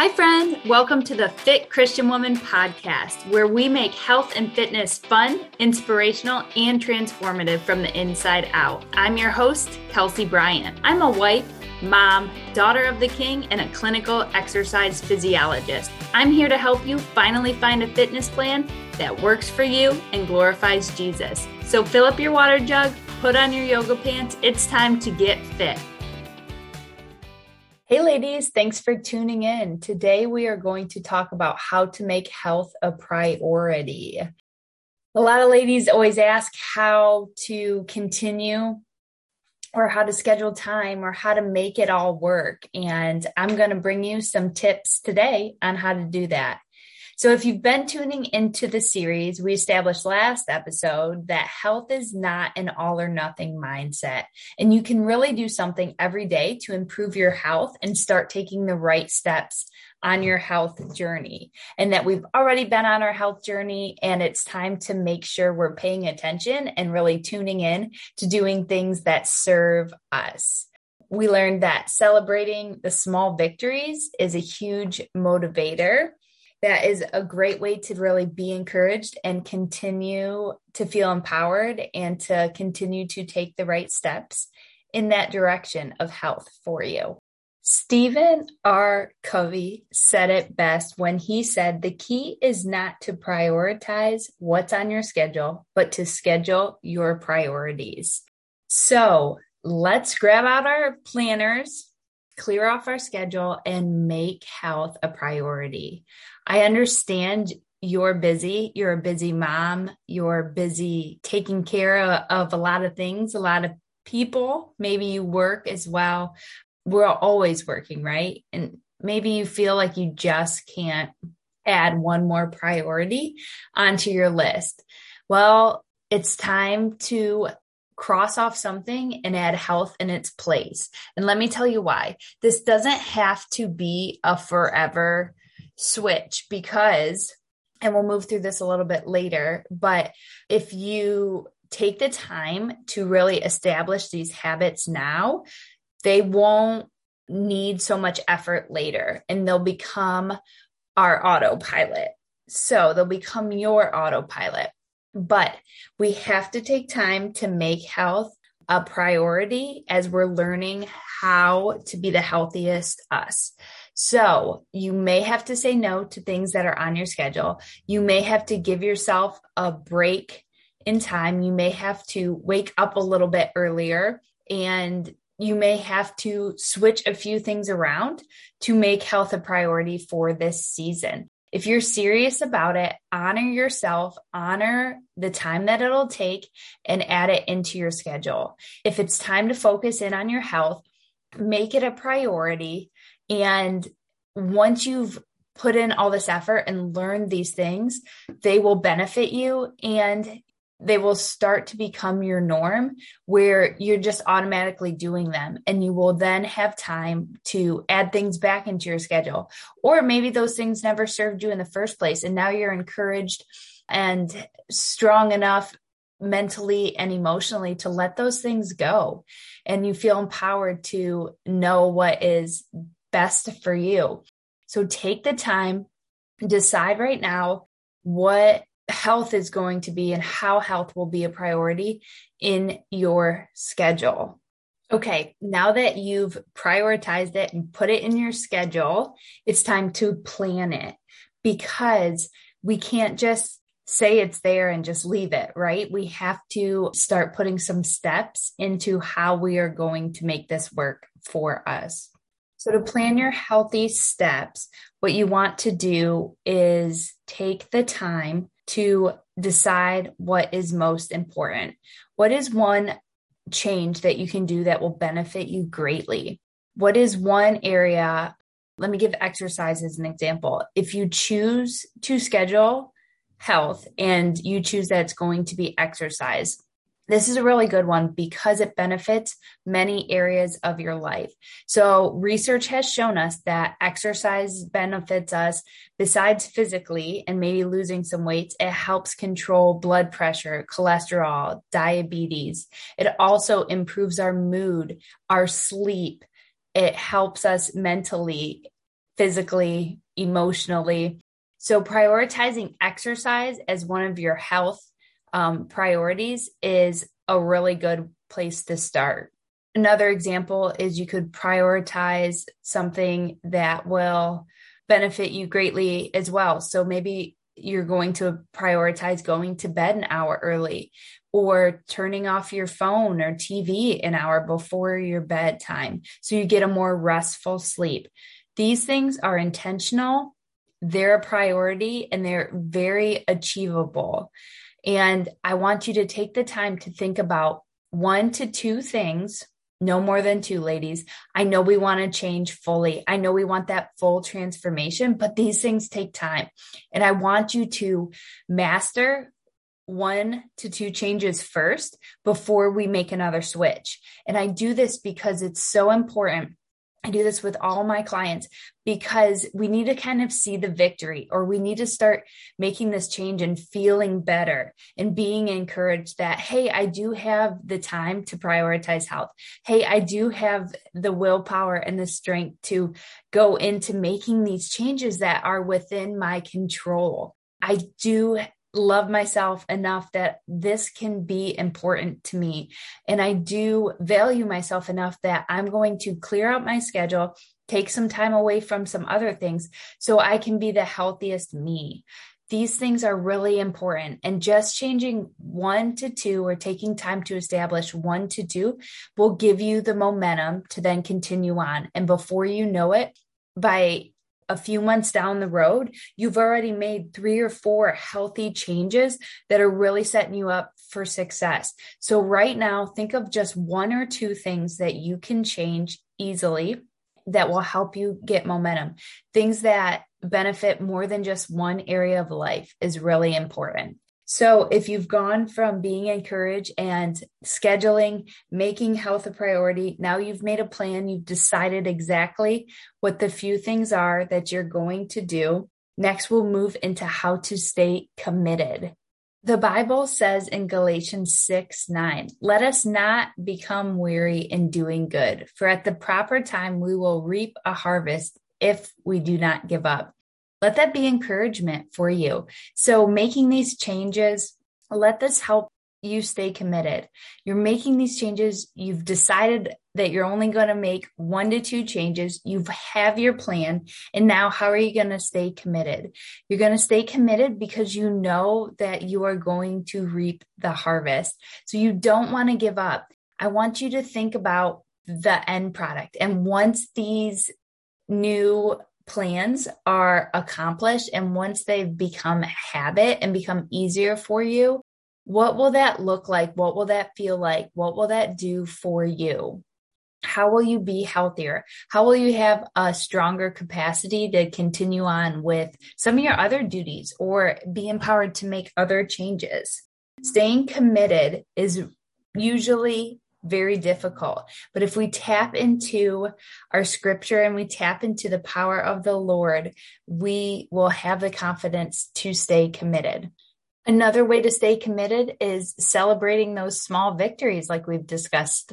Hi, friend. Welcome to the Fit Christian Woman podcast, where we make health and fitness fun, inspirational, and transformative from the inside out. I'm your host, Kelsey Bryant. I'm a wife, mom, daughter of the king, and a clinical exercise physiologist. I'm here to help you finally find a fitness plan that works for you and glorifies Jesus. So fill up your water jug, put on your yoga pants. It's time to get fit. Hey, ladies, thanks for tuning in. Today, we are going to talk about how to make health a priority. A lot of ladies always ask how to continue or how to schedule time or how to make it all work. And I'm going to bring you some tips today on how to do that. So, if you've been tuning into the series, we established last episode that health is not an all or nothing mindset. And you can really do something every day to improve your health and start taking the right steps on your health journey. And that we've already been on our health journey, and it's time to make sure we're paying attention and really tuning in to doing things that serve us we learned that celebrating the small victories is a huge motivator that is a great way to really be encouraged and continue to feel empowered and to continue to take the right steps in that direction of health for you. Stephen R. Covey said it best when he said the key is not to prioritize what's on your schedule, but to schedule your priorities. So let's grab out our planners clear off our schedule and make health a priority. I understand you're busy. You're a busy mom. You're busy taking care of, of, a lot of things, a lot of people. Maybe you work as well. We're always working, right? And maybe you feel like you just can't add one more priority onto your list. Well, it's time to cross off something and add health in its place. And let me tell you why. This doesn't have to be a forever switch because, and we'll move through this a little bit later, but if you take the time to really establish these habits now, they won't need so much effort later and they'll become our autopilot. So they'll become your autopilot. But we have to take time to make health a priority as we're learning how to be the healthiest us. So you may have to say no to things that are on your schedule. You may have to give yourself a break in time. You may have to wake up a little bit earlier and you may have to switch a few things around to make health a priority for this season if you're serious about it, honor yourself, honor the time that it'll take, and add it into your schedule. If it's time to focus in on your health, make it a priority. And once you've put in all this effort and learned these things, they will benefit you and they will start to become your norm where you're just automatically doing them. And you will then have time to add things back into your schedule. Or maybe those things never served you in the first place and now you're encouraged and strong enough mentally and emotionally to let those things go. And you feel empowered to know what is best for you so take the time decide right now what health is going to be and how health will be a priority in your schedule. Okay, now that you've prioritized it and put it in your schedule, it's time to plan it because we can't just say it's there and just leave it, right? We have to start putting some steps into how we are going to make this work for us. So, to plan your healthy steps, what you want to do is take the time to decide what is most important. What is one change that you can do that will benefit you greatly? What is one area? Let me give exercise as an example. If you choose to schedule health and you choose that it's going to be exercise, this is a really good one because it benefits many areas of your life. So, research has shown us that exercise benefits us besides physically and maybe losing some weight. It helps control blood pressure, cholesterol, diabetes. It also improves our mood, our sleep. It helps us mentally physically, emotionally. So, prioritizing exercise as one of your health um, priorities is a really good place to start. Another example is you could prioritize something that will benefit you greatly as well. So maybe you're going to prioritize going to bed an hour early or turning off your phone or TV an hour before your bedtime so you get a more restful sleep. These things are intentional, they're a priority, and they're very achievable. And I want you to take the time to think about one to two things no more than two ladies. I know we want to change fully. I know we want that full transformation, but these things take time. And I want you to master one to two changes first before we make another switch. And I do this because it's so important I do this with all my clients because we need to kind of see the victory or we need to start making this change and feeling better and being encouraged that, hey, I do have the time to prioritize health. Hey, I do have the willpower and the strength to go into making these changes that are within my control. I do love myself enough that this can be important to me. And I do value myself enough that I'm going to clear out my schedule, take some time away from some other things so I can be the healthiest me. These things are really important. And just changing one to two or taking time to establish one to two will give you the momentum to then continue on. And before you know it, by a few months down the road, you've already made three or four healthy changes that are really setting you up for success. So, right now, think of just one or two things that you can change easily that will help you get momentum. Things that benefit more than just one area of life is really important. So, if you've gone from being encouraged and scheduling, making health a priority, now you've made a plan, you've decided exactly what the few things are that you're going to do. Next, we'll move into how to stay committed. The Bible says in Galatians 6 9, let us not become weary in doing good, for at the proper time we will reap a harvest if we do not give up let that be encouragement for you. So making these changes, let this help you stay committed. You're making these changes. You've decided that you're only going to make one to two changes. You have your plan. And now how are you going to stay committed? You're going to stay committed because you know that you are going to reap the harvest. So you don't want to give up. I want you to think about the end product. And once these new plans are accomplished and once they've become habit and become easier for you, what will that look like? What will that feel like? What will that do for you? How will you be healthier? How will you have a stronger capacity to continue on with some of your other duties or be empowered to make other changes? Staying committed is usually very difficult. But if we tap into our scripture and we tap into the power of the Lord, we will have the confidence to stay committed. Another way to stay committed is celebrating those small victories, like we've discussed.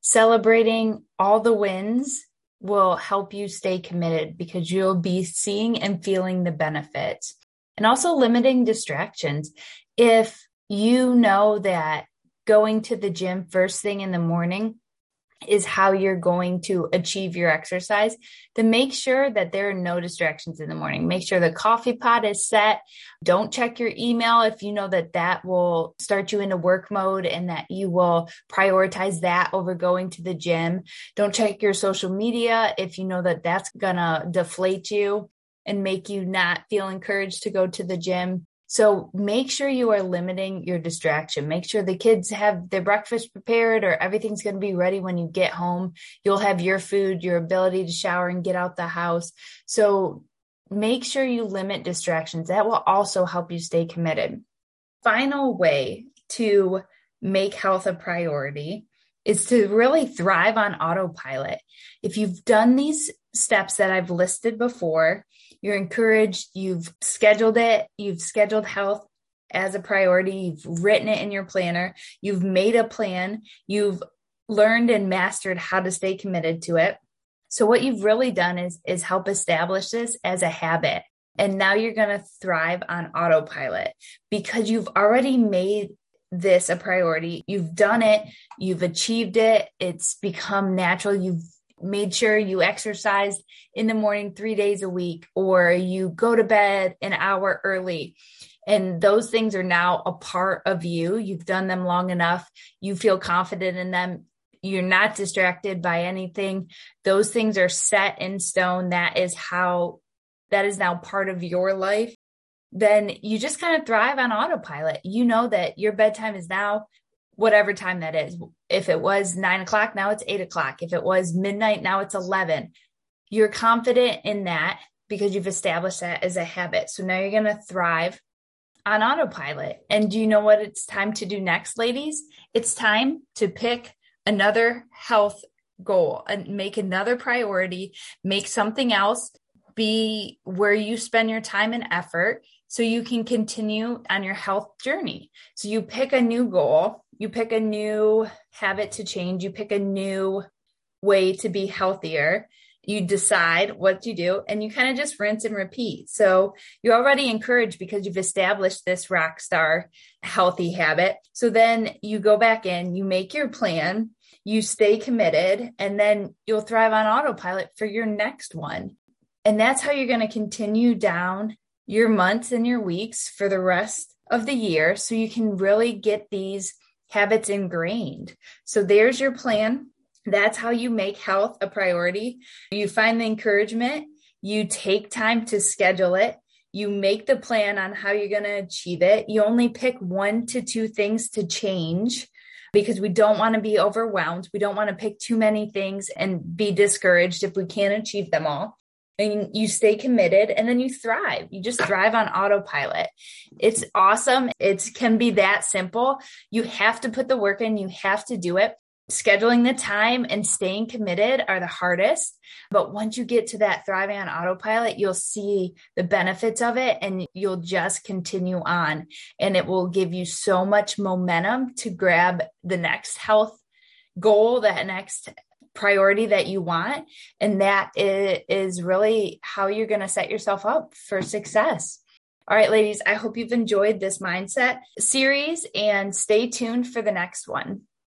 Celebrating all the wins will help you stay committed because you'll be seeing and feeling the benefits. And also limiting distractions. If you know that going to the gym first thing in the morning is how you're going to achieve your exercise, to make sure that there are no distractions in the morning. Make sure the coffee pot is set. Don't check your email if you know that that will start you into work mode and that you will prioritize that over going to the gym. Don't check your social media if you know that that's going to deflate you and make you not feel encouraged to go to the gym. So make sure you are limiting your distraction. Make sure the kids have their breakfast prepared or everything's going to be ready when you get home. You'll have your food, your ability to shower and get out the house. So make sure you limit distractions. That will also help you stay committed. Final way to make health a priority is to really thrive on autopilot. If you've done these steps that I've listed before, you're encouraged, you've scheduled it, you've scheduled health as a priority, you've written it in your planner, you've made a plan, you've learned and mastered how to stay committed to it. So what you've really done is, is help establish this as a habit. And now you're going to thrive on autopilot because you've already made this a priority. You've done it. You've achieved it. It's become natural. You've made sure you exercise in the morning three days a week, or you go to bed an hour early. And those things are now a part of you. You've done them long enough. You feel confident in them. You're not distracted by anything. Those things are set in stone. That is how, that is now part of your life. Then you just kind of thrive on autopilot. You know that your bedtime is now whatever time that is. If it was nine o'clock, now it's eight o'clock. If it was midnight, now it's 11. You're confident in that because you've established that as a habit. So now you're going to thrive on autopilot. And do you know what it's time to do next, ladies? It's time to pick another health goal and make another priority, make something else be where you spend your time and effort so you can continue on your health journey. So you pick a new goal, you pick a new habit to change, you pick a new way to be healthier. You decide what you do and you kind of just rinse and repeat. So you're already encouraged because you've established this rock star healthy habit. So then you go back in, you make your plan, you stay committed, and then you'll thrive on autopilot for your next one. And that's how you're going to continue down your months and your weeks for the rest of the year. So you can really get these habits ingrained. So there's your plan. That's how you make health a priority. You find the encouragement, you take time to schedule it, you make the plan on how you're going to achieve it. You only pick one to two things to change because we don't want to be overwhelmed. We don't want to pick too many things and be discouraged if we can't achieve them all and you stay committed and then you thrive. You just thrive on autopilot. It's awesome. It can be that simple. You have to put the work in, you have to do it. Scheduling the time and staying committed are the hardest. But once you get to that thriving on autopilot, you'll see the benefits of it and you'll just continue on. And it will give you so much momentum to grab the next health goal, that next priority that you want. And that is really how you're going to set yourself up for success. All right, ladies, I hope you've enjoyed this mindset series and stay tuned for the next one.